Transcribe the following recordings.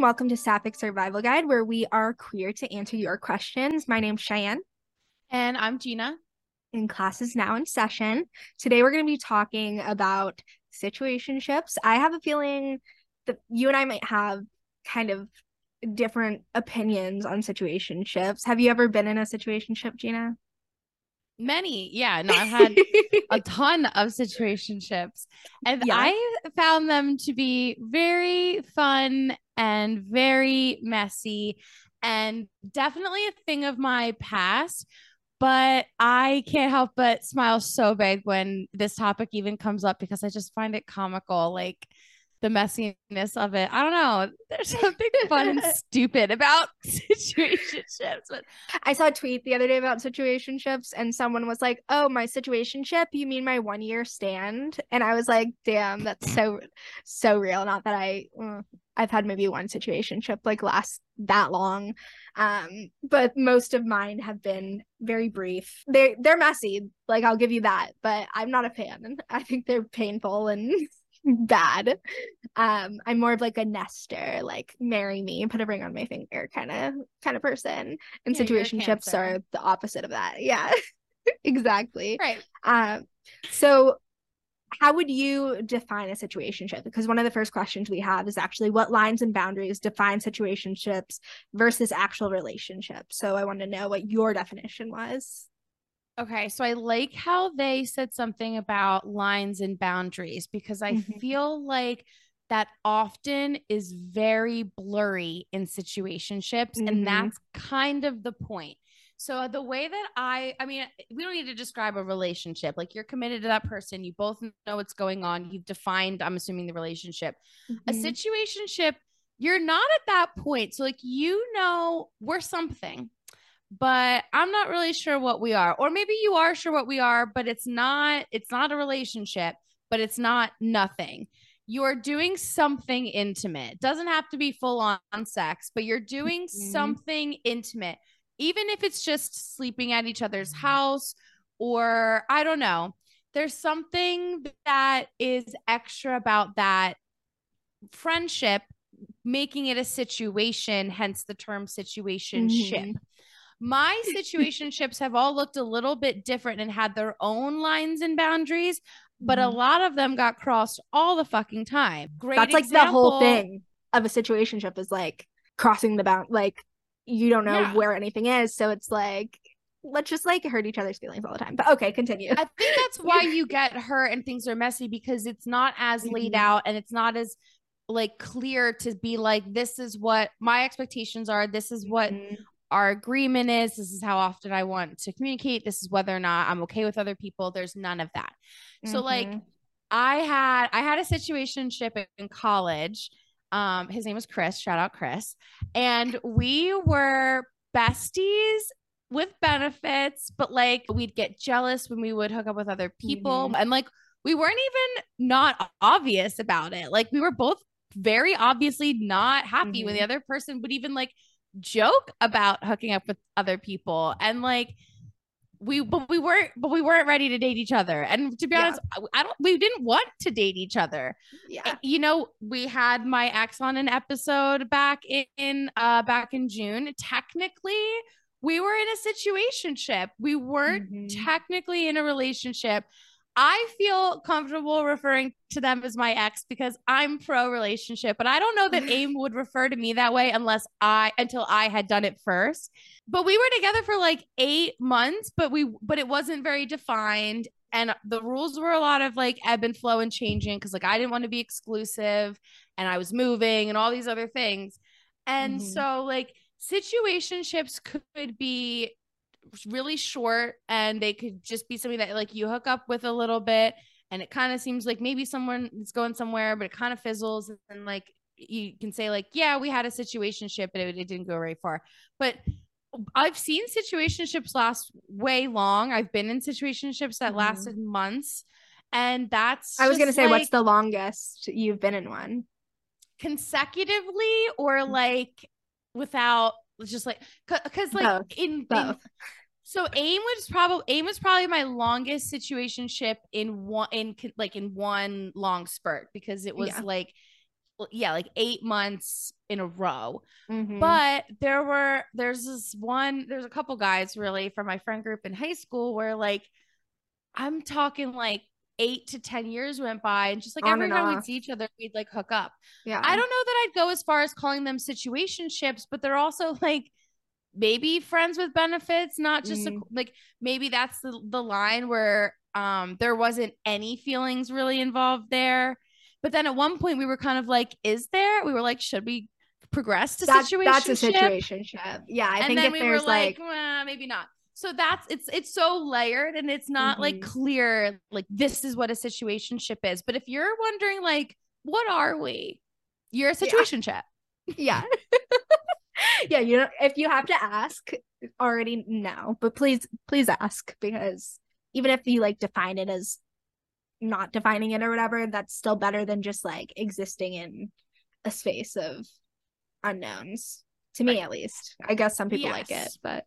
and welcome to Sapphic Survival Guide, where we are queer to answer your questions. My name's Cheyenne. And I'm Gina. And class is now in session. Today we're going to be talking about situationships. I have a feeling that you and I might have kind of different opinions on situationships. Have you ever been in a situationship, Gina? Many, yeah. No, I've had a ton of situationships, and yeah. I found them to be very fun and very messy, and definitely a thing of my past. But I can't help but smile so big when this topic even comes up because I just find it comical. Like, the messiness of it. I don't know. There's something fun and stupid about situationships. But I saw a tweet the other day about situationships, and someone was like, "Oh, my situationship? You mean my one year stand?" And I was like, "Damn, that's so so real." Not that I, uh, I've had maybe one situationship like last that long, um, but most of mine have been very brief. They they're messy, like I'll give you that, but I'm not a fan. I think they're painful and bad. Um, I'm more of like a nester, like marry me, put a ring on my finger kind of kind of person. And yeah, situationships are the opposite of that. Yeah. exactly. Right. Um, so how would you define a situationship? Because one of the first questions we have is actually what lines and boundaries define situationships versus actual relationships. So I want to know what your definition was. Okay, so I like how they said something about lines and boundaries because I mm-hmm. feel like that often is very blurry in situationships mm-hmm. and that's kind of the point. So the way that I I mean we don't need to describe a relationship. Like you're committed to that person, you both know what's going on, you've defined I'm assuming the relationship. Mm-hmm. A situationship you're not at that point. So like you know we're something but I'm not really sure what we are. Or maybe you are sure what we are, but it's not it's not a relationship, but it's not nothing. You're doing something intimate. Doesn't have to be full on sex, but you're doing mm-hmm. something intimate. Even if it's just sleeping at each other's house or I don't know. There's something that is extra about that friendship making it a situation, hence the term situationship. Mm-hmm my situationships have all looked a little bit different and had their own lines and boundaries, but mm-hmm. a lot of them got crossed all the fucking time. Great That's like the whole thing of a situationship is like crossing the bound like you don't know yeah. where anything is, so it's like let's just like hurt each other's feelings all the time. But okay, continue. I think that's why you get hurt and things are messy because it's not as laid mm-hmm. out and it's not as like clear to be like this is what my expectations are this is what mm-hmm our agreement is this is how often I want to communicate. This is whether or not I'm okay with other people. There's none of that. Mm-hmm. So like I had I had a situation ship in college. Um, his name was Chris. Shout out Chris. And we were besties with benefits, but like we'd get jealous when we would hook up with other people. Mm-hmm. And like we weren't even not obvious about it. Like we were both very obviously not happy mm-hmm. when the other person would even like joke about hooking up with other people and like we but we weren't but we weren't ready to date each other. And to be yeah. honest i don't we didn't want to date each other. Yeah. You know we had my ex on an episode back in uh back in june. Technically we were in a situationship. We weren't mm-hmm. technically in a relationship I feel comfortable referring to them as my ex because I'm pro relationship, but I don't know that AIM would refer to me that way unless I until I had done it first. But we were together for like 8 months, but we but it wasn't very defined and the rules were a lot of like ebb and flow and changing cuz like I didn't want to be exclusive and I was moving and all these other things. And mm-hmm. so like situationships could be really short and they could just be something that like you hook up with a little bit and it kind of seems like maybe someone is going somewhere but it kind of fizzles and like you can say like yeah we had a situation ship but it, it didn't go very far but I've seen situationships last way long. I've been in situationships that mm-hmm. lasted months. And that's I was gonna say, like, what's the longest you've been in one? Consecutively or like without just like because like Both. in, Both. in so aim was probably aim was probably my longest situation ship in one in like in one long spurt because it was yeah. like yeah, like eight months in a row. Mhm. But there were, there's this one, there's a couple guys really from my friend group in high school where like, I'm talking like eight to 10 years went by and just like On every time we'd see each other, we'd like hook up. yeah. I don't know that I'd go as far as calling them situationships, but they're also like maybe friends with benefits, not just a, Mm. like maybe that's the, the line where um there wasn't any feelings really involved there. But then at one point we were kind of like, is there? We were like, should we progress to That- situation? that's a situationship. Yeah, I and think then if we were there's like, like, "Well, maybe not. So that's it's it's so layered and it's not like Mhm. clear like this is what a situationship is. But if you're wondering like what are we? You're a Yeah. situationship. yeah. yeah, you know, if you have to ask, already know, but please, please ask because even if you like define it as not defining it or whatever, that's still better than just like existing in a space of unknowns. To me, Right. at least. I guess some people like it, but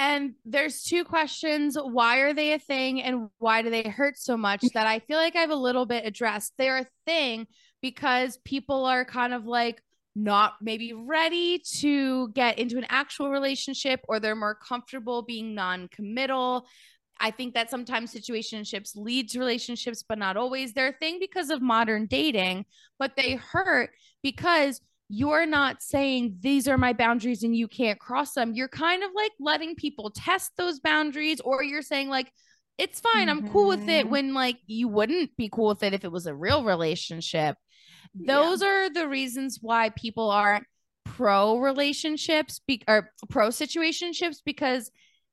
And there's two questions. Why are they a thing and why do they hurt so much that I feel like I've a little bit addressed. They're a thing because people are kind of like not maybe ready to get into an actual relationship or they're more comfortable being non-committal. I think that sometimes situationships lead to relationships, but not always. They're a thing because of modern dating, but they hurt because you're not saying these are my boundaries and you can't cross them. You're kind of like letting people test those boundaries, or you're saying, like, it's fine, I'm cool with it Mhm. when like you wouldn't be cool with it if it was a real relationship. Yeah. Those are the reasons why people aren't pro relationships be- or pro situationships because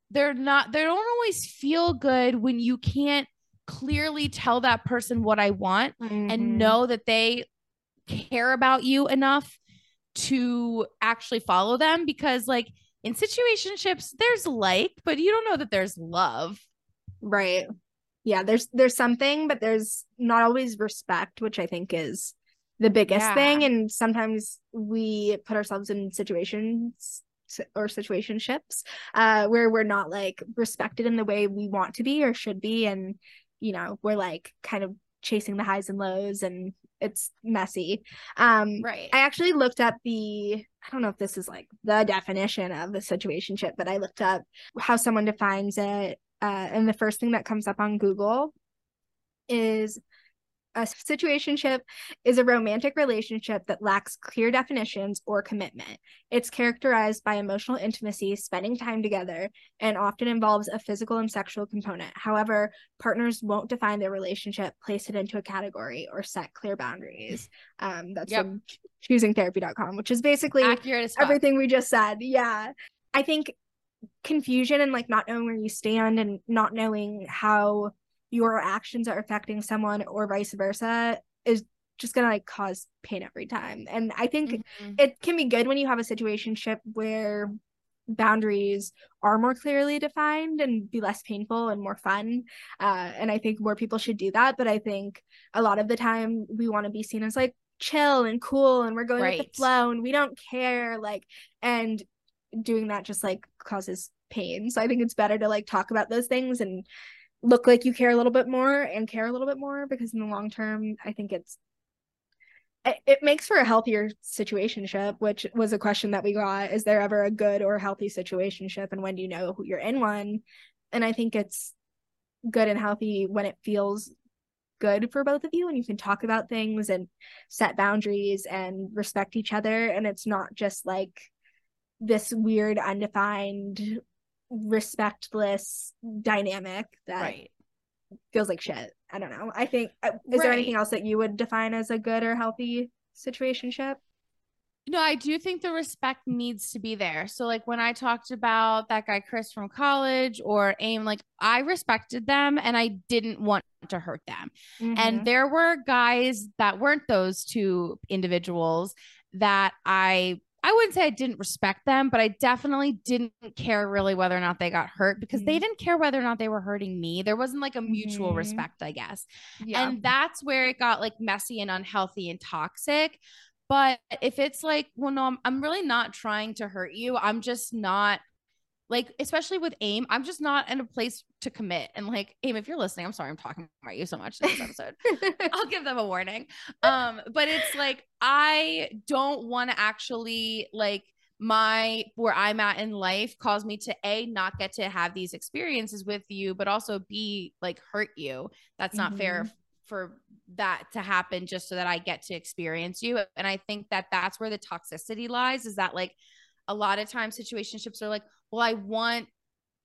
they're not they don't always feel good when you can't clearly tell that person what I want Mhm. and know that they care about you enough to actually follow them because like in situationships there's like but you don't know that there's love Right. Yeah, there's there's something, but there's not always respect, which I think is the biggest Yeah. thing. And sometimes we put ourselves in situations or situationships uh where we're not like respected in the way we want to be or should be. And you know, we're like kind of chasing the highs and lows and it's messy. Um right I actually looked up the I don't know if this is like the definition of a situationship, but I looked up how someone defines it. Uh, and the first thing that comes up on Google is a situationship is a romantic relationship that lacks clear definitions or commitment. It's characterized by emotional intimacy, spending time together, and often involves a physical and sexual component. However, partners won't define their relationship, place it into a category, or set clear boundaries. Um, that's Yep. from choosingtherapy.com, which is basically accurate as fuck. everything we just said. Yeah. I think confusion and like not knowing where you stand and not knowing how your actions are affecting someone or vice versa is just gonna like cause pain every time. And I think Mhm. it can be good when you have a situationship where boundaries are more clearly defined and be less painful and more fun. Uh, and I think more people should do that. But I think a lot of the time we want to be seen as like chill and cool and we're going with the flow and we don't care. Like, and doing that just like causes pain. So I think it's better to like talk about those things and look like you care a little bit more and care a little bit more because in the long term, I think it's it, makes for a healthier situationship, which was a question that we got. Is there ever a good or healthy situationship and when do you know you're in one? And I think it's good and healthy when it feels good for both of you and you can talk about things and set boundaries and respect each other and it's not just like this weird undefined respectless dynamic that right feels like shit. I don't know. I think uh, is there anything else that you would define as a good or healthy situationship? No, I do think the respect needs to be there. So, like when I talked about that guy Chris from college or AIM, like I respected them and I didn't want to hurt them. Mm-hmm. And there were guys that weren't those two individuals that I I wouldn't say I didn't respect them, but I definitely didn't care really whether or not they got hurt because they Mhm. didn't care whether or not they were hurting me. There wasn't like a mutual Mhm. respect, I guess. yeah. And that's where it got like messy and unhealthy and toxic. But if it's like, well, no, I'm, I'm really not trying to hurt you. I'm just not like especially with aim i'm just not in a place to commit. And like aim if you're listening i'm sorry i'm talking about you so much in this episode. I'll give them a warning. Um but it's like i don't want to actually like my where i'm at in life cause me to a not get to have these experiences with you but also b like hurt you. That's not mm-hmm. fair for that to happen just so that i get to experience you. And i think that that's where the toxicity lies is that like a lot of times situationships are like well, I want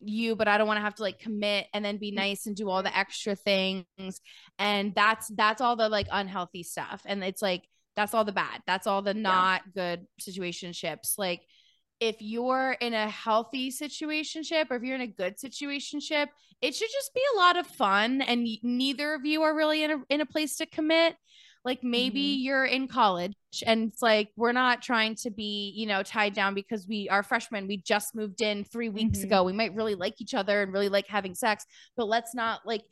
you but I don't want to have to like commit and then be mm-hmm. nice and do all the extra things. And that's that's all the like unhealthy stuff. And it's like that's all the bad. That's all the not yeah. good situationships. Like if you're in a healthy situationship or if you're in a good situationship it should just be a lot of fun and neither of you are really in a in a place to commit like maybe mm-hmm. you're in college and it's like we're not trying to be, you know, tied down because we are freshmen. We just moved in three weeks mm-hmm. ago. We might really like each other and really like having sex, but let's not like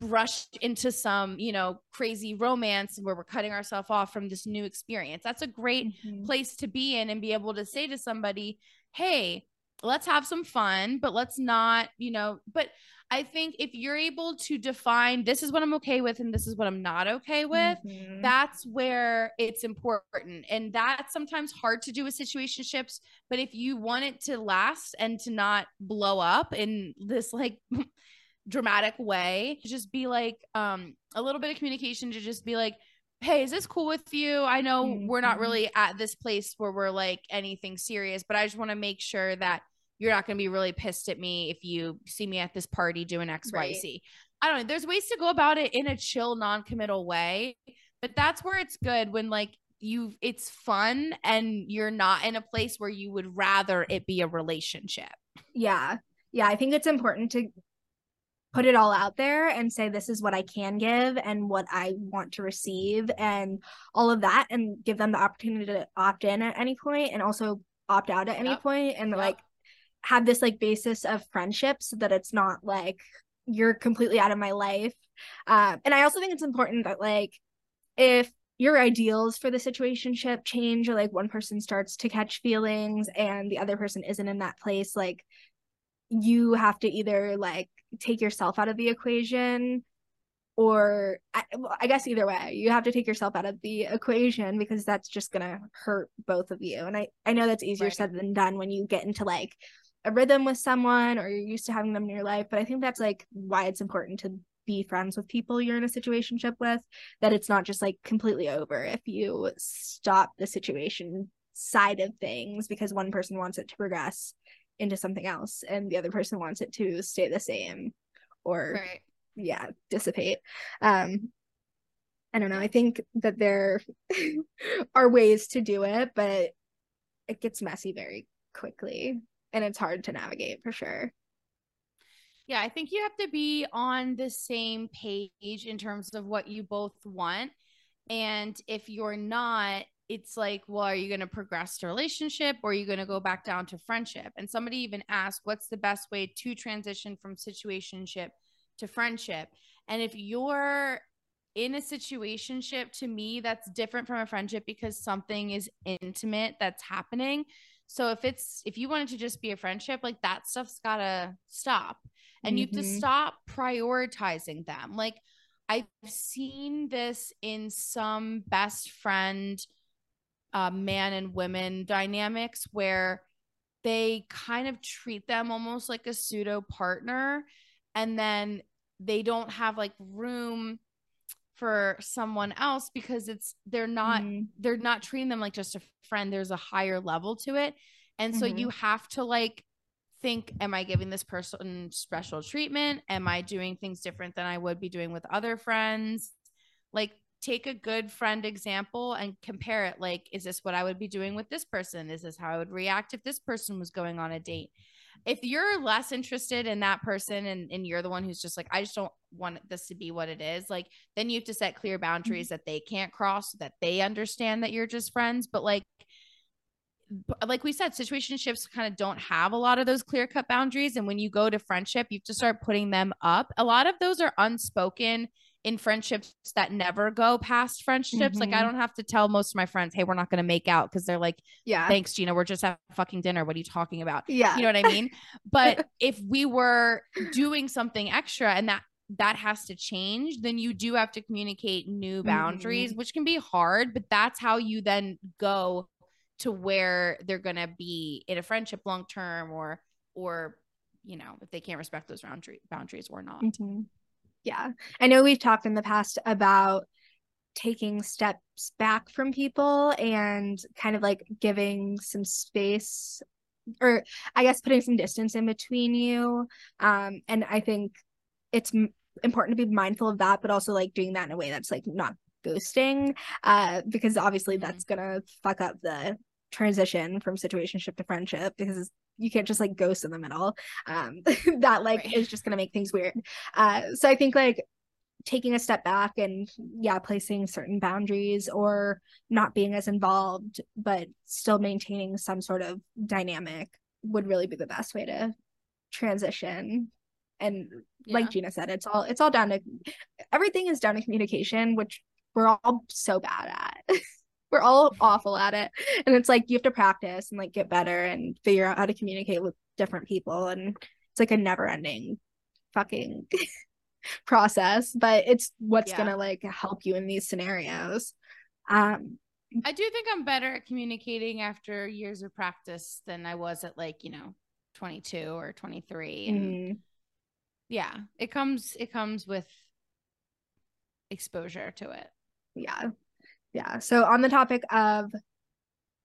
brush into some, you know, crazy romance where we're cutting ourselves off from this new experience. That's a great mm-hmm. place to be in and be able to say to somebody, hey, let's have some fun, but let's not, you know, but I think if you're able to define this is what I'm okay with and this is what I'm not okay with, mm-hmm. that's where it's important. And that's sometimes hard to do with situationships. But if you want it to last and to not blow up in this like dramatic way, just be like um a little bit of communication to just be like, hey, is this cool with you? I know mm-hmm. we're not mm-hmm. really at this place where we're like anything serious, but I just want to make sure that you're not going to be really pissed at me if you see me at this party doing X, right. Y, Z. I don't know. There's ways to go about it in a chill, non-committal way, but that's where it's good when like you it's fun and you're not in a place where you would rather it be a relationship. Yeah. Yeah, I think it's important to put it all out there and say this is what I can give and what I want to receive and all of that and give them the opportunity to opt in at any point and also opt out at any yep. point and yep. like have this like basis of friendship so that it's not like you're completely out of my life. Uh, and I also think it's important that like if your ideals for the situationship change or like one person starts to catch feelings and the other person isn't in that place, like you have to either like take yourself out of the equation or I, I, guess either way you have to take yourself out of the equation because that's just gonna hurt both of you and i i know that's easier right. said than done when you get into like a rhythm with someone or you're used to having them in your life but i think that's like why it's important to be friends with people you're in a situationship with that it's not just like completely over if you stop the situation side of things because one person wants it to progress into something else and the other person wants it to stay the same or right. yeah dissipate. Um i don't know. I think that there are ways to do it but it gets messy very quickly and it's hard to navigate for sure. Yeah, I think you have to be on the same page in terms of what you both want. And if you're not, it's like, well, are you going to progress to relationship or are you going to go back down to friendship? And somebody even asked, what's the best way to transition from situationship to friendship? And if you're in a situationship, to me, that's different from a friendship because something is intimate that's happening. So if it's if you wanted to just be a friendship, like that stuff's gotta stop. And mm-hmm. you have to mm-hmm. stop prioritizing them. Like I've seen this in some best friend uh, man and women dynamics where they kind of treat them almost like a pseudo partner and then they don't have like room for someone else because it's they're not mm-hmm. they're not treating them like just a friend. There's a higher level to it. And so mm-hmm. you have to like think am i giving this person special treatment? Am i doing things different than i would be doing with other friends? Like take a good friend example and compare it. Like is this what i would be doing with this person? Is this how i would react if this person was going on a date if you're less interested in that person and, and you're the one who's just like i just don't want this to be what it is like then you have to set clear boundaries mm-hmm. that they can't cross that they understand that you're just friends. But like like we said situationships kind of don't have a lot of those clear cut boundaries. And when you go to friendship you have to start putting them up. A lot of those are unspoken in friendships that never go past friendships. Mm-hmm. Like I mm-hmm. don't have to tell most of my friends, hey, we're not gonna make out because they're like, Yeah, thanks, Gina. We're just at fucking dinner. What are you talking about? Yeah. You know what I mean? but if we were doing something extra and that that has to change, then you do have to communicate new boundaries, mm-hmm. which can be hard, but that's how you then go to where they're going to be in a friendship long term or or you know, if they can't respect those boundary boundaries or not. Mm-hmm. Yeah. I know we've talked in the past about taking steps back from people and kind of like giving some space or I guess putting some distance in between you. Um and I think it's important to be mindful of that, but also like doing that in a way that's like not ghosting, uh, because obviously mm-hmm. that's gonna fuck up the transition from situationship to friendship because you can't just like ghost in the middle. Um, that like right. is just gonna make things weird. Uh, so I think like taking a step back and yeah placing certain boundaries or not being as involved but still maintaining some sort of dynamic would really be the best way to transition and yeah. like Gina said, it's all it's all down to everything is down to communication, which we're all so bad at. we're all awful at it. And it's like you have to practice and like get better and figure out how to communicate with different people. And it's like a never ending fucking process. But it's what's yeah. gonna like help you in these scenarios. Um I do think I'm better at communicating after years of practice than I was at like, you know, 22 or 23. And mm-hmm yeah it comes it comes with exposure to it yeah yeah so on the topic of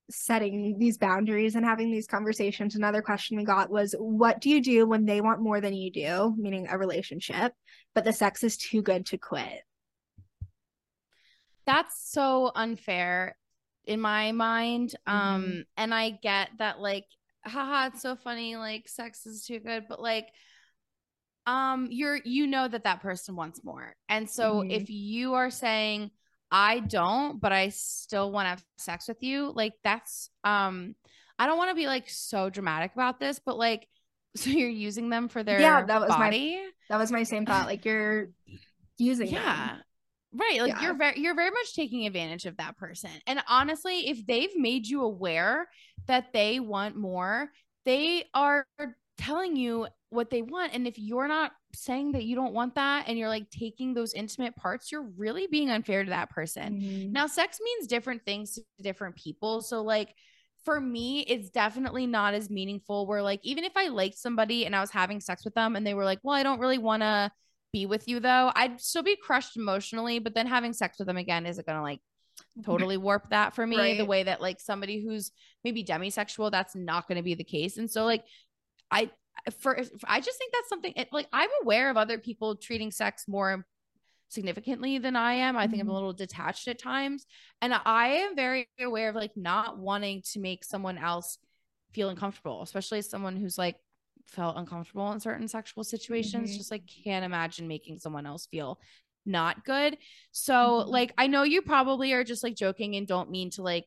setting these boundaries and having these conversations another question we got was what do you do when they want more than you do meaning a relationship but the sex is too good to quit that's so unfair in my mind mm-hmm. um and i get that like haha it's so funny like sex is too good but like um you're you know that that person wants more and so mm-hmm. if you are saying i don't but i still want to have sex with you like that's um i don't want to be like so dramatic about this but like so you're using them for their yeah that was body my that was my same thought like you're using yeah them. right like yeah. you're very you're very much taking advantage of that person and honestly if they've made you aware that they want more they are telling you what they want. And if you're not saying that you don't want that and you're like taking those intimate parts, you're really being unfair to that person. Mm-hmm. Now, sex means different things to different people. So, like, for me, it's definitely not as meaningful. Where, like, even if I liked somebody and I was having sex with them and they were like, well, I don't really want to be with you though, I'd still be crushed emotionally. But then having sex with them again isn't going to like totally warp that for me right. the way that like somebody who's maybe demisexual that's not going to be the case and so like I for I just think that's something it, like I'm aware of other people treating sex more significantly than I am. I think mm-hmm. I'm a mm-hmm. little detached at times. And I am very aware of like not wanting to make someone else feel uncomfortable, especially someone who's like felt uncomfortable in certain sexual situations. Mm-hmm. Just like can't imagine making someone else feel not good. So mm-hmm. like I know you probably are just like joking and don't mean to like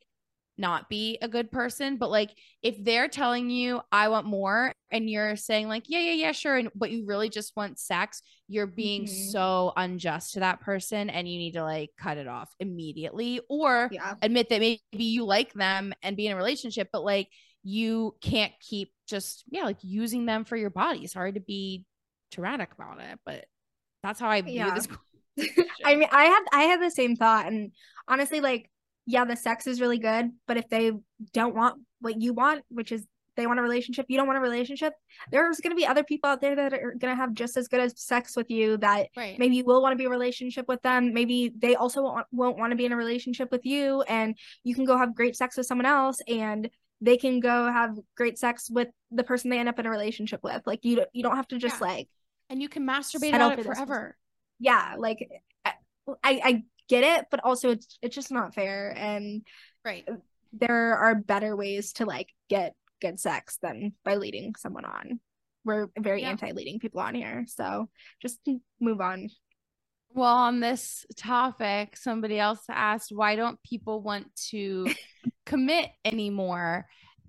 not be a good person but like if they're telling you i want more and you're saying like yeah yeah yeah sure and but you really just want sex you're being mm-hmm. so unjust to that person and you need to like cut it off immediately or yeah. admit that maybe you like them and be in a relationship but like you can't keep just yeah like using them for your body sorry to be tyrannic about it but that's how i view yeah. this i mean i have i had the same thought and honestly like yeah, the sex is really good, but if they don't want what you want, which is they want a relationship, you don't want a relationship, there's going to be other people out there that are going to have just as good as sex with you that right. maybe you will want to be a relationship with them. Maybe they also won't, won't want to be in a relationship with you and you can go have great sex with someone else and they can go have great sex with the person they end up in a relationship with. Like you you don't have to just yeah. like and you can masturbate about it forever. Yeah, like I I get it, but also it's it's just not fair. And right, there are better ways to like get good sex than by leading someone on. We're very yeah. anti leading people on here, so just move on. Well, on this topic, somebody else asked, why don't people want to commit anymore?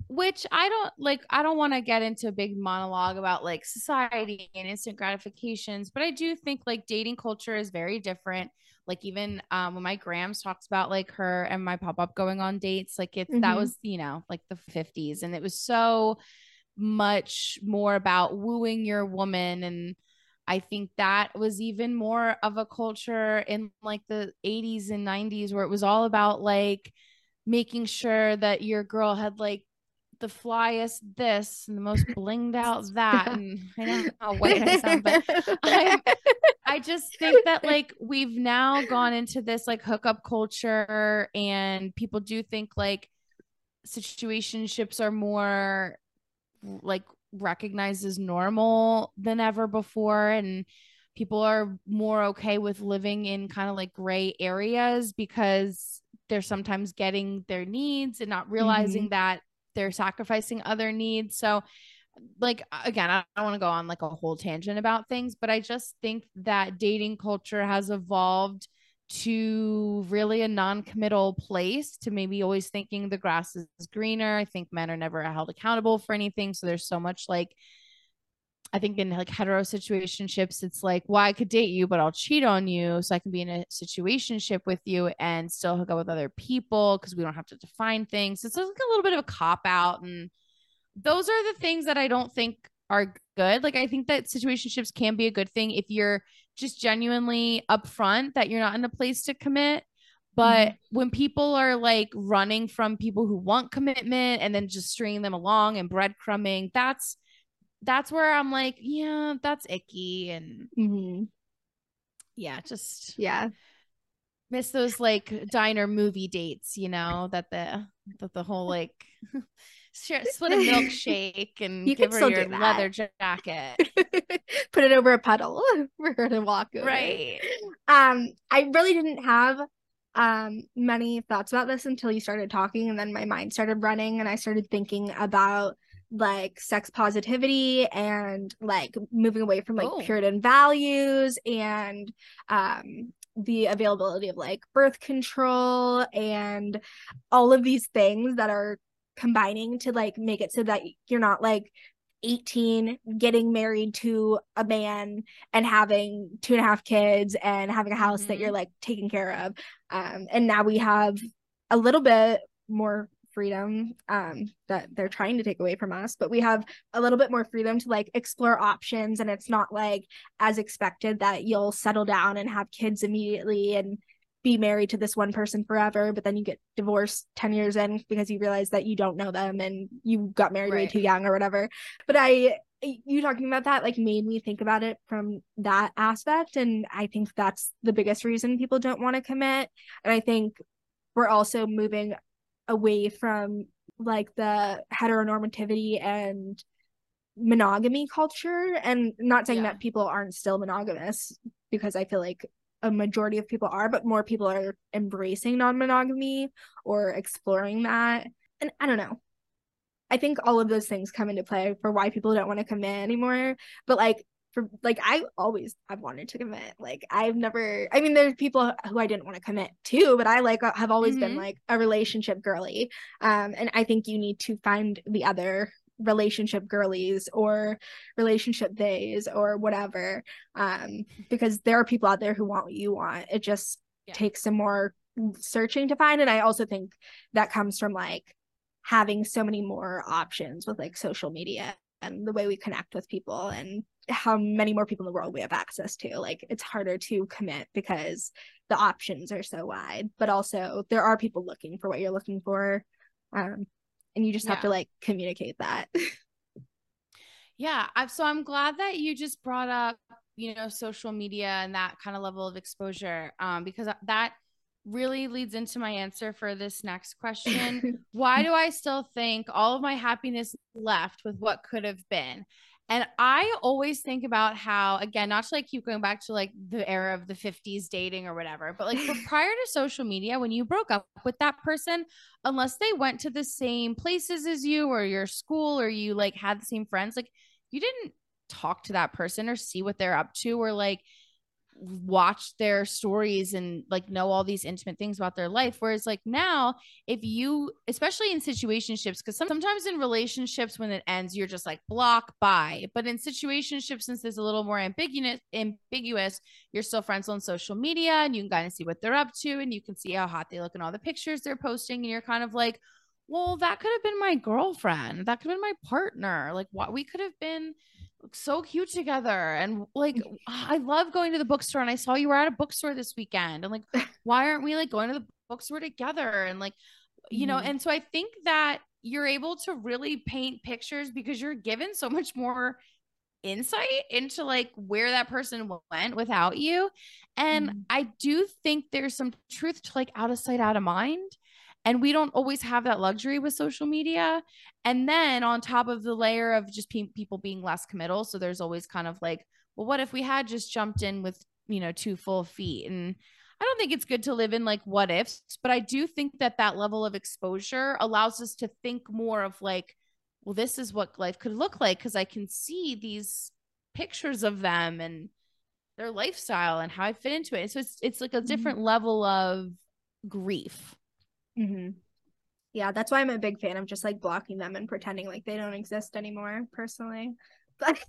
which I don't like I don't want to get into a big monologue about like society and instant gratifications, but I do think like dating culture is very different. Like even um when my grams talks about like her and my pop-up going on dates, like it's mm-hmm. that was, you know, like the 50s and it was so much more about wooing your woman and I think that was even more of a culture in like the 80s and 90s where it was all about like making sure that your girl had like the flyest this and the most blinged out that. And I know how white I sound, but I, I just think that like we've now gone into this like hookup culture and people do think like situationships are more like recognized as normal than ever before. And people are more okay with living in kind of like gray areas because they're sometimes getting their needs and not realizing mm-hmm. that they're sacrificing other needs. So, like, again, I don't want to go on like a whole tangent about things, but I just think that dating culture has evolved to really a non-committal place to maybe always thinking the grass is greener. I think men are never held accountable for anything. So there's so much like I think in like hetero situationships, it's like, well, I could date you, but I'll cheat on you. So I can be in a situationship with you and still hook up with other people because we don't have to define things. It's like a little bit of a cop out. And those are the things that I don't think are good. Like I think that situationships can be a good thing if you're just genuinely upfront that you're not in a place to commit. But mm-hmm. when people are like running from people who want commitment and then just stringing them along and breadcrumbing, that's that's where I'm like, yeah, that's icky. And mm-hmm. yeah, just yeah. Miss those like diner movie dates, you know, that the that the whole like split a milkshake and you give her your leather jacket. Put it over a puddle for her to walk over. Right. Um, I really didn't have um many thoughts about this until you started talking and then my mind started running and I started thinking about like sex positivity and like moving away from like oh. Puritan values and um the availability of like birth control and all of these things that are combining to like make it so that you're not like 18 getting married to a man and having two and a half kids and having a house mm-hmm. that you're mm-hmm. like taking care of um and now we have a little bit more freedom um that they're trying to take away from us but we have a little bit more freedom to like explore options and it's not like as expected that you'll settle down and have kids immediately and be married to this one person forever, but then you get divorced 10 years in because you realize that you don't know them and you got married right. way too young or whatever. But I, you talking about that like made me think about it from that aspect. And I think that's the biggest reason people don't want to commit. And I think we're also moving away from like the heteronormativity and monogamy culture and not saying yeah. that people aren't still monogamous because I feel like a majority of people are, but more people are embracing non monogamy or exploring that. And I don't know. I think all of those things come into play for why people don't want to commit anymore. But like, for like, I always I've wanted to commit. Like, I've never. I mean, there's people who I didn't want to commit to, but I like have always mm-hmm. been like a relationship girly. Um, and I think you need to find the other relationship girlies or relationship days or whatever um because there are people out there who want what you want it just yeah. takes some more searching to find and i also think that comes from like having so many more options with like social media and the way we connect with people and how many more people in the world we have access to. Like it's harder to commit because the options are so wide but also there are people looking for what you're looking for um and you just yeah. have to like communicate that. Yeah I've, so i'm glad that you just brought up you know social media and that kind of level of exposure um because that really leads into my answer for this next question. Why do i still think all of my happiness left with what could have been and I always think about how, again, not to like keep going back to like the era of the 50s dating or whatever, but like prior to social media, when you broke up with that person, unless they went to the same places as you or your school or you like had the same friends, like you didn't talk to that person or see what they're up to or like watch their stories and like know all these intimate things about their life. Whereas like now if you especially in situationships because sometimes in relationships when it ends you're just like block by. But in situationships since there's a little more ambiguous ambiguous you're still friends on social media and you can kind of see what they're up to and you can see how hot they look in all the pictures they're posting and you're kind of like well that could have been my girlfriend that could have been my partner like what we could have been so cute together and like mm. i love going to the bookstore and i saw you were at a bookstore this weekend and like why aren't we like going to the bookstore together and like you know mm-hmm. and so i think that you're able to really paint pictures because you're given so much more insight into like where that person went without you and mm. i do think there's some truth to like out of sight out of mind and we don't always have that luxury with social media. And then on top of the layer of just pe- people being less committal. So there's always kind of like, well, what if we had just jumped in with, you know, two full feet? And I don't think it's good to live in like what ifs, but I do think that that level of exposure allows us to think more of like, well, this is what life could look like because I can see these pictures of them and their lifestyle and how I fit into it. So it's it's like a different mm-hmm. level of grief. Mm-hmm. Yeah, that's why I'm a big fan of just like blocking them and pretending like they don't exist anymore. Personally, but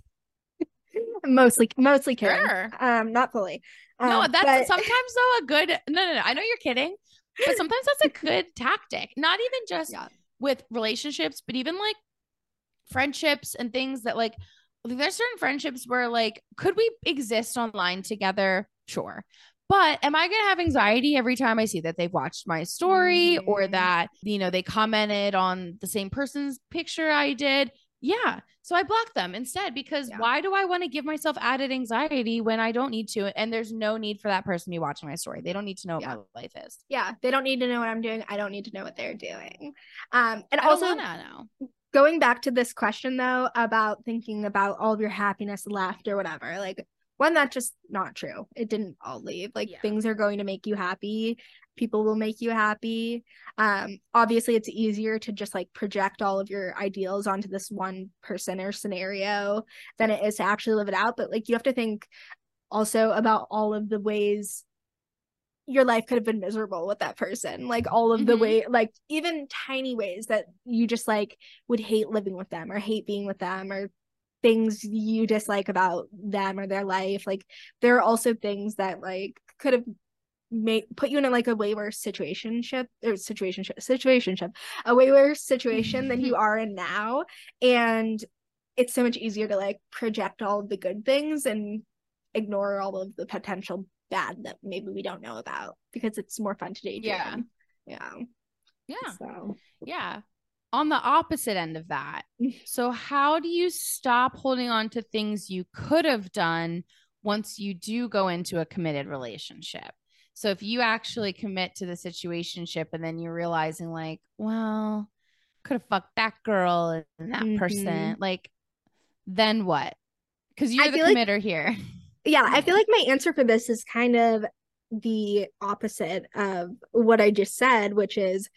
mostly, mostly kidding. Sure. Um, not fully. Um, no, that's but... sometimes though a good. No, no, no. I know you're kidding, but sometimes that's a good tactic. Not even just yeah. with relationships, but even like friendships and things that like there's certain friendships where like could we exist online together sure but am I going to have anxiety every time I see that they've watched my story or that, you know, they commented on the same person's picture I did? Yeah. So I block them instead because yeah. why do I want to give myself added anxiety when I don't need to? And there's no need for that person to be watching my story. They don't need to know yeah. what my life is. Yeah. They don't need to know what I'm doing. I don't need to know what they're doing. Um, and I also, going back to this question though about thinking about all of your happiness left or whatever, like one that's just not true. It didn't all leave. Like yeah. things are going to make you happy. People will make you happy. Um obviously it's easier to just like project all of your ideals onto this one person or scenario than it is to actually live it out. But like you have to think also about all of the ways your life could have been miserable with that person. Like all of mm-hmm. the way like even tiny ways that you just like would hate living with them or hate being with them or things you dislike about them or their life like there are also things that like could have made put you in a, like a way worse situationship or situationship situationship a way worse situation than you are in now. And it's so much easier to like project all of the good things and ignore all of the potential bad that maybe we don't know about because it's more fun to daydream yeah. yeah. Yeah. So yeah on the opposite end of that. So, how do you stop holding on to things you could have done once you do go into a committed relationship? So, if you actually commit to the situationship and then you're realizing, like, well, could have fucked that girl and that mm-hmm. person, like, then what? Because you're I the committer like, here. Yeah, I feel like my answer for this is kind of the opposite of what I just said, which is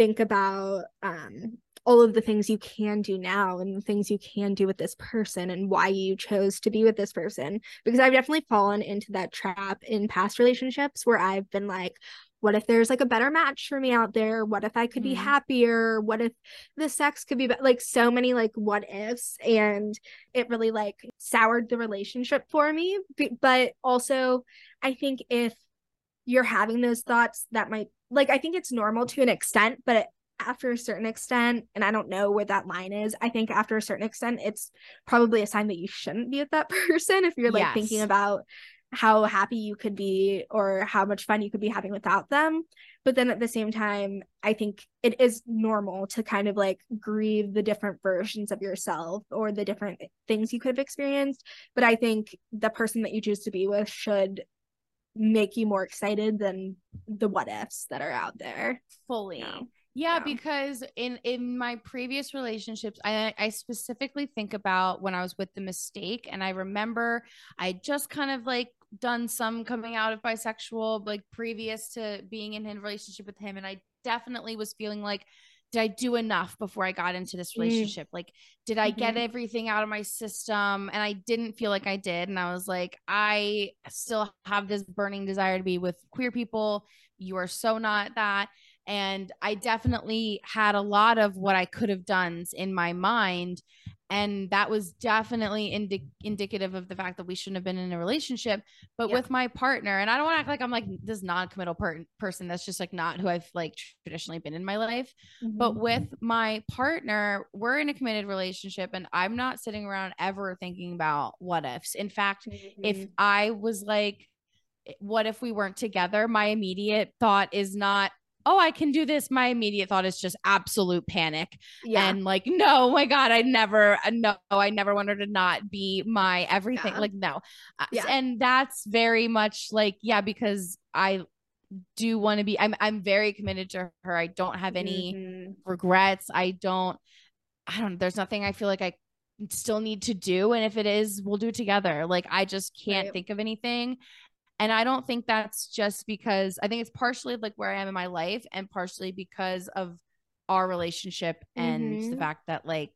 think about um, all of the things you can do now and the things you can do with this person and why you chose to be with this person. Because I've definitely fallen into that trap in past relationships where I've been like, what if there's like a better match for me out there? What if I could mm-hmm. be happier? What if the sex could be, be like so many like what ifs and it really like soured the relationship for me. But also, I think if you're having those thoughts, that might like I think it's normal to an extent, but after a certain extent, and I don't know where that line is, I think after a certain extent, it's probably a sign that you shouldn't be with that person if you're like yes. thinking about how happy you could be or how much fun you could be having without them. But then at the same time, I think it is normal to kind of like grieve the different versions of yourself or the different things you could have experienced. But I think the person that you choose to be with should make you more excited than the what ifs that are out there. Fully. Yeah, because in in my previous relationships, I I specifically think about when I was with the mistake, and I remember I just kind of like done some coming out of bisexual like previous to being in a relationship with him, and I definitely was feeling like did I do enough before I got into this mm. relationship? Mm. Like, did I mm-hmm. get everything out of my system? And I didn't feel like I did. And I was like, I still have this burning desire to be with queer people. You are so not that. And I definitely had a lot of what I could have done in my mind and that was definitely indi- indicative of the fact that we shouldn't have been in a relationship but yeah. with my partner and i don't want to act like i'm like this non-committal per- person that's just like not who i've like traditionally been in my life mm-hmm. but with my partner we're in a committed relationship and i'm not sitting around ever thinking about what ifs in fact mm-hmm. if i was like what if we weren't together my immediate thought is not oh, I can do this, my immediate thought is just absolute panic. Yeah. And like, no, my God, I never, uh, no, I never wanted to not be my everything. Yeah. Like, no. Uh, yeah. And that's very much like, yeah, because I do want to be, I'm, I'm very committed to her. I don't have any mm-hmm. regrets. I don't, I don't, there's nothing I feel like I still need to do. And if it is, we'll do it together. Like, I just can't right. think of anything. And I don't think that's just because I think it's partially like where I am in my life and partially because of our relationship and mm-hmm. the fact that like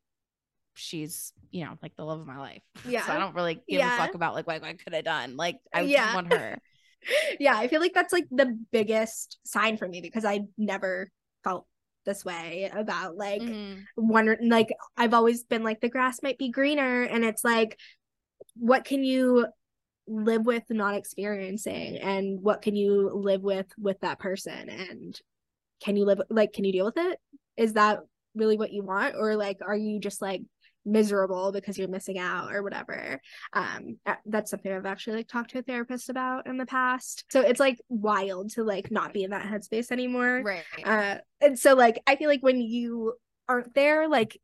she's, you know, like the love of my life. Yeah. so I don't really give yeah. a fuck about like what I could have done. Like I yeah. just want her. yeah. I feel like that's like the biggest sign for me because I never felt this way about like mm-hmm. one like I've always been like the grass might be greener and it's like what can you live with not experiencing and what can you live with with that person? And can you live like can you deal with it? Is that really what you want? Or like are you just like miserable because you're missing out or whatever? Um that's something i've actually like talked to a therapist about in the past. So it's like wild to like not be in that headspace anymore. Right. Uh and so like i feel like when you aren't there like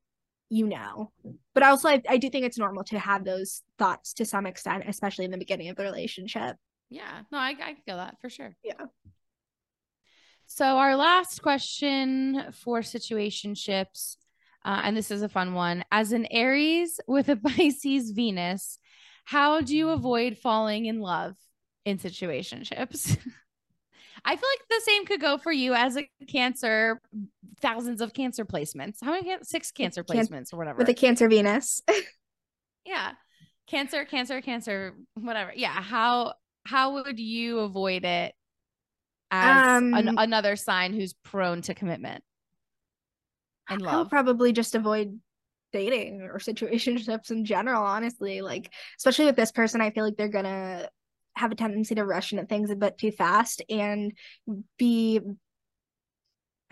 you know. But I also, I, I do think it's normal to have those thoughts to some extent, especially in the beginning of the relationship. Yeah, no, I, I feel that for sure. Yeah. So, our last question for situationships, uh, and this is a fun one. As an Aries with a Pisces Venus, how do you avoid falling in love in situationships? I feel like the same could go for you as a cancer, thousands of cancer placements. How many? Six cancer placements or whatever. With a cancer Venus. yeah. Cancer, cancer, cancer, whatever. Yeah. How how would you avoid it as um, an, another sign who's prone to commitment and love? I'll probably just avoid dating or situationships in general, honestly. Like, especially with this person, I feel like they're gonna have a tendency to rush into things a bit too fast and be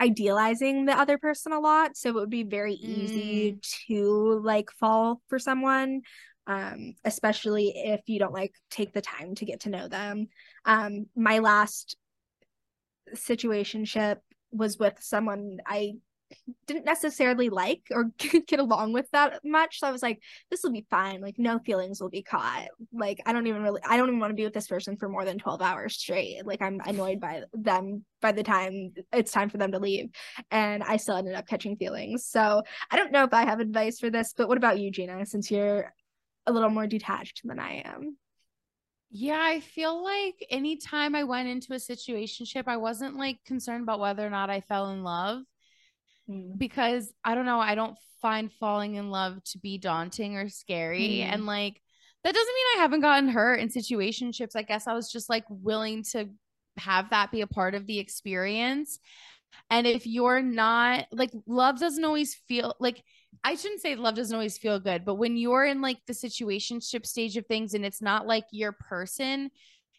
idealizing the other person a lot so it would be very easy mm. to like fall for someone um especially if you don't like take the time to get to know them um my last situationship was with someone i didn't necessarily like or get along with that much. So I was like, this will be fine. Like, no feelings will be caught. Like, I don't even really, I don't even want to be with this person for more than 12 hours straight. Like, I'm annoyed by them by the time it's time for them to leave. And I still ended up catching feelings. So I don't know if I have advice for this, but what about you, Gina, since you're a little more detached than I am? Yeah, I feel like anytime I went into a situationship, I wasn't like concerned about whether or not I fell in love. Mm. because I don't know, I don't find falling in love to be daunting or scary. Mm. And like, that doesn't mean I haven't gotten hurt in situationships. I guess I was just like willing to have that be a part of the experience. And if you're not like, love doesn't always feel like, I shouldn't say love doesn't always feel good, but when you're in like the situationship stage of things and it's not like your person,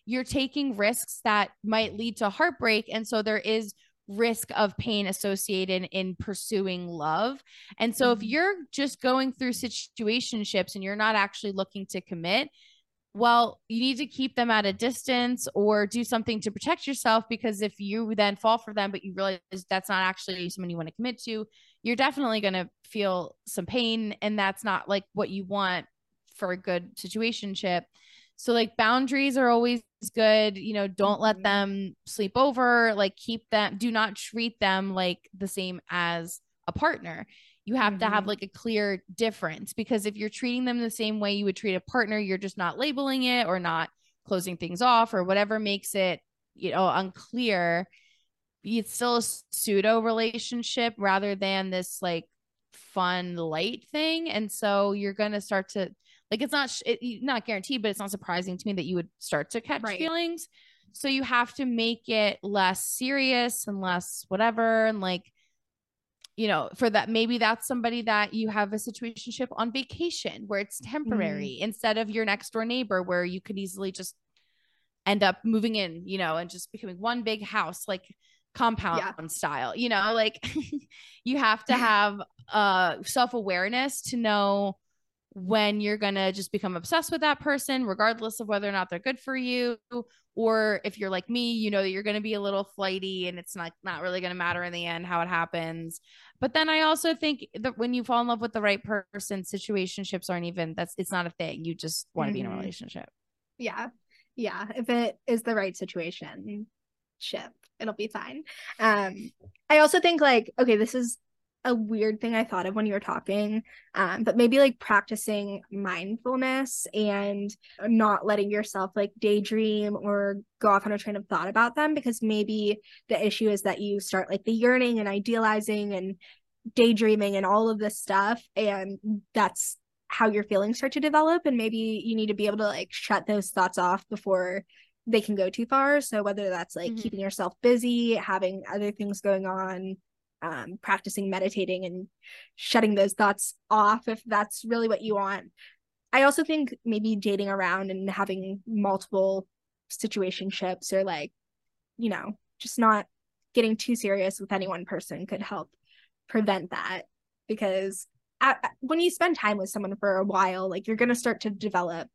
you're taking risks that might lead to heartbreak. And so there is risk of pain associated in pursuing love. And so mm-hmm. if you're just going through situationships and you're not actually looking to commit, well, you need to keep them at a distance or do something to protect yourself because if you then fall for them, but you realize that's not actually someone you want to commit to, you're definitely going to feel some pain. And that's not like what you want for a good situationship. So like boundaries are always good. You know, don't let mm-hmm. them sleep over. Like keep them, do not treat them like the same as a partner. You have mm-hmm. to have mm-hmm. like a clear difference because if you're treating them the same way you would treat a partner, you're just not labeling it or not closing things off or whatever makes it, you know, unclear. it's still a pseudo relationship rather than this like fun light thing and so you're going to start to like it's not it, not guaranteed but it's not surprising to me that you would start to catch right. feelings so you have to make it less serious and less whatever and like you know for that maybe that's somebody that you have a situationship on vacation where it's temporary mm. instead of your next door neighbor where you could easily just end up moving in you know and just becoming one big house like compound yeah. style you know like you have to have uh self-awareness to know when you're going to just become obsessed with that person regardless of whether or not they're good for you or if you're like me you know that you're going to be a little flighty and it's not not really going to matter in the end how it happens. But then i also think that when you fall in love with the right person situationships aren't even that's it's not a thing. You just want to mm-hmm. be in a mm-hmm. relationship. Yeah. Yeah. If it is the right situation ship it'll be fine. Um i also think like okay this is a weird thing i thought of when you were talking um but maybe like practicing mindfulness and not letting yourself like daydream or go off on a train of thought about them because maybe the issue is that you start like the yearning and idealizing and daydreaming and all of this stuff and that's how your feelings start to develop and maybe you need to be able to like shut those thoughts off before they can go too far so whether that's like mm-hmm. keeping yourself busy having other things going on um, practicing meditating and shutting those thoughts off if that's really what you want i also think maybe dating around and having multiple situationships or like you know just not getting too serious with any one person could help prevent that because at, when you spend time with someone for a while, like you're going to start to develop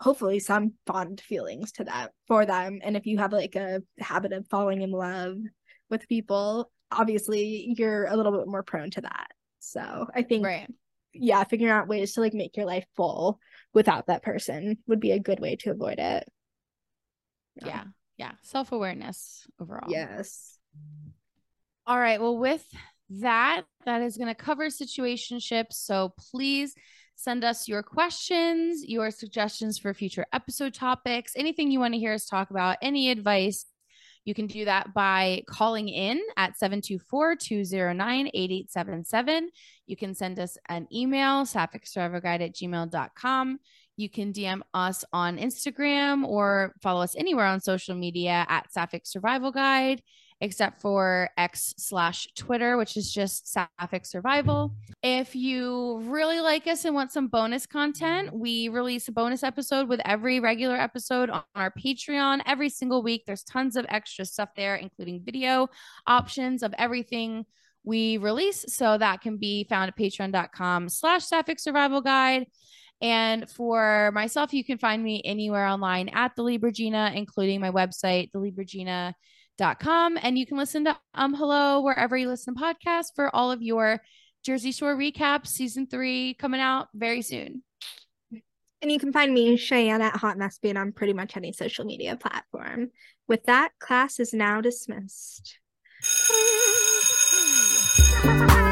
hopefully some fond feelings to that for them. And if you have like a habit of falling in love with people, obviously you're a little bit more prone to that. So I think, right. yeah, figuring out ways to like make your life full without that person would be a good way to avoid it. Yeah. Yeah. yeah. Self awareness overall. Yes. All right. Well, with that that is going to cover situationships so please send us your questions your suggestions for future episode topics anything you want to hear us talk about any advice you can do that by calling in at 724-209-8877 you can send us an email sapphic at gmail.com you can DM us on Instagram or follow us anywhere on social media at Sapphic Survival Guide except for X slash Twitter, which is just Sapphic Survival. If you really like us and want some bonus content, we release a bonus episode with every regular episode on our Patreon every single week. There's tons of extra stuff there, including video options of everything we release. So that can be found at patreon.com slash Sapphic Survival Guide. And for myself, you can find me anywhere online at the Libragina, including my website, the Libragina com. And you can listen to um hello wherever you listen to podcasts for all of your jersey shore recaps season three coming out very soon. And you can find me cheyenne at hot mess bean on pretty much any social media platform. With that class is now dismissed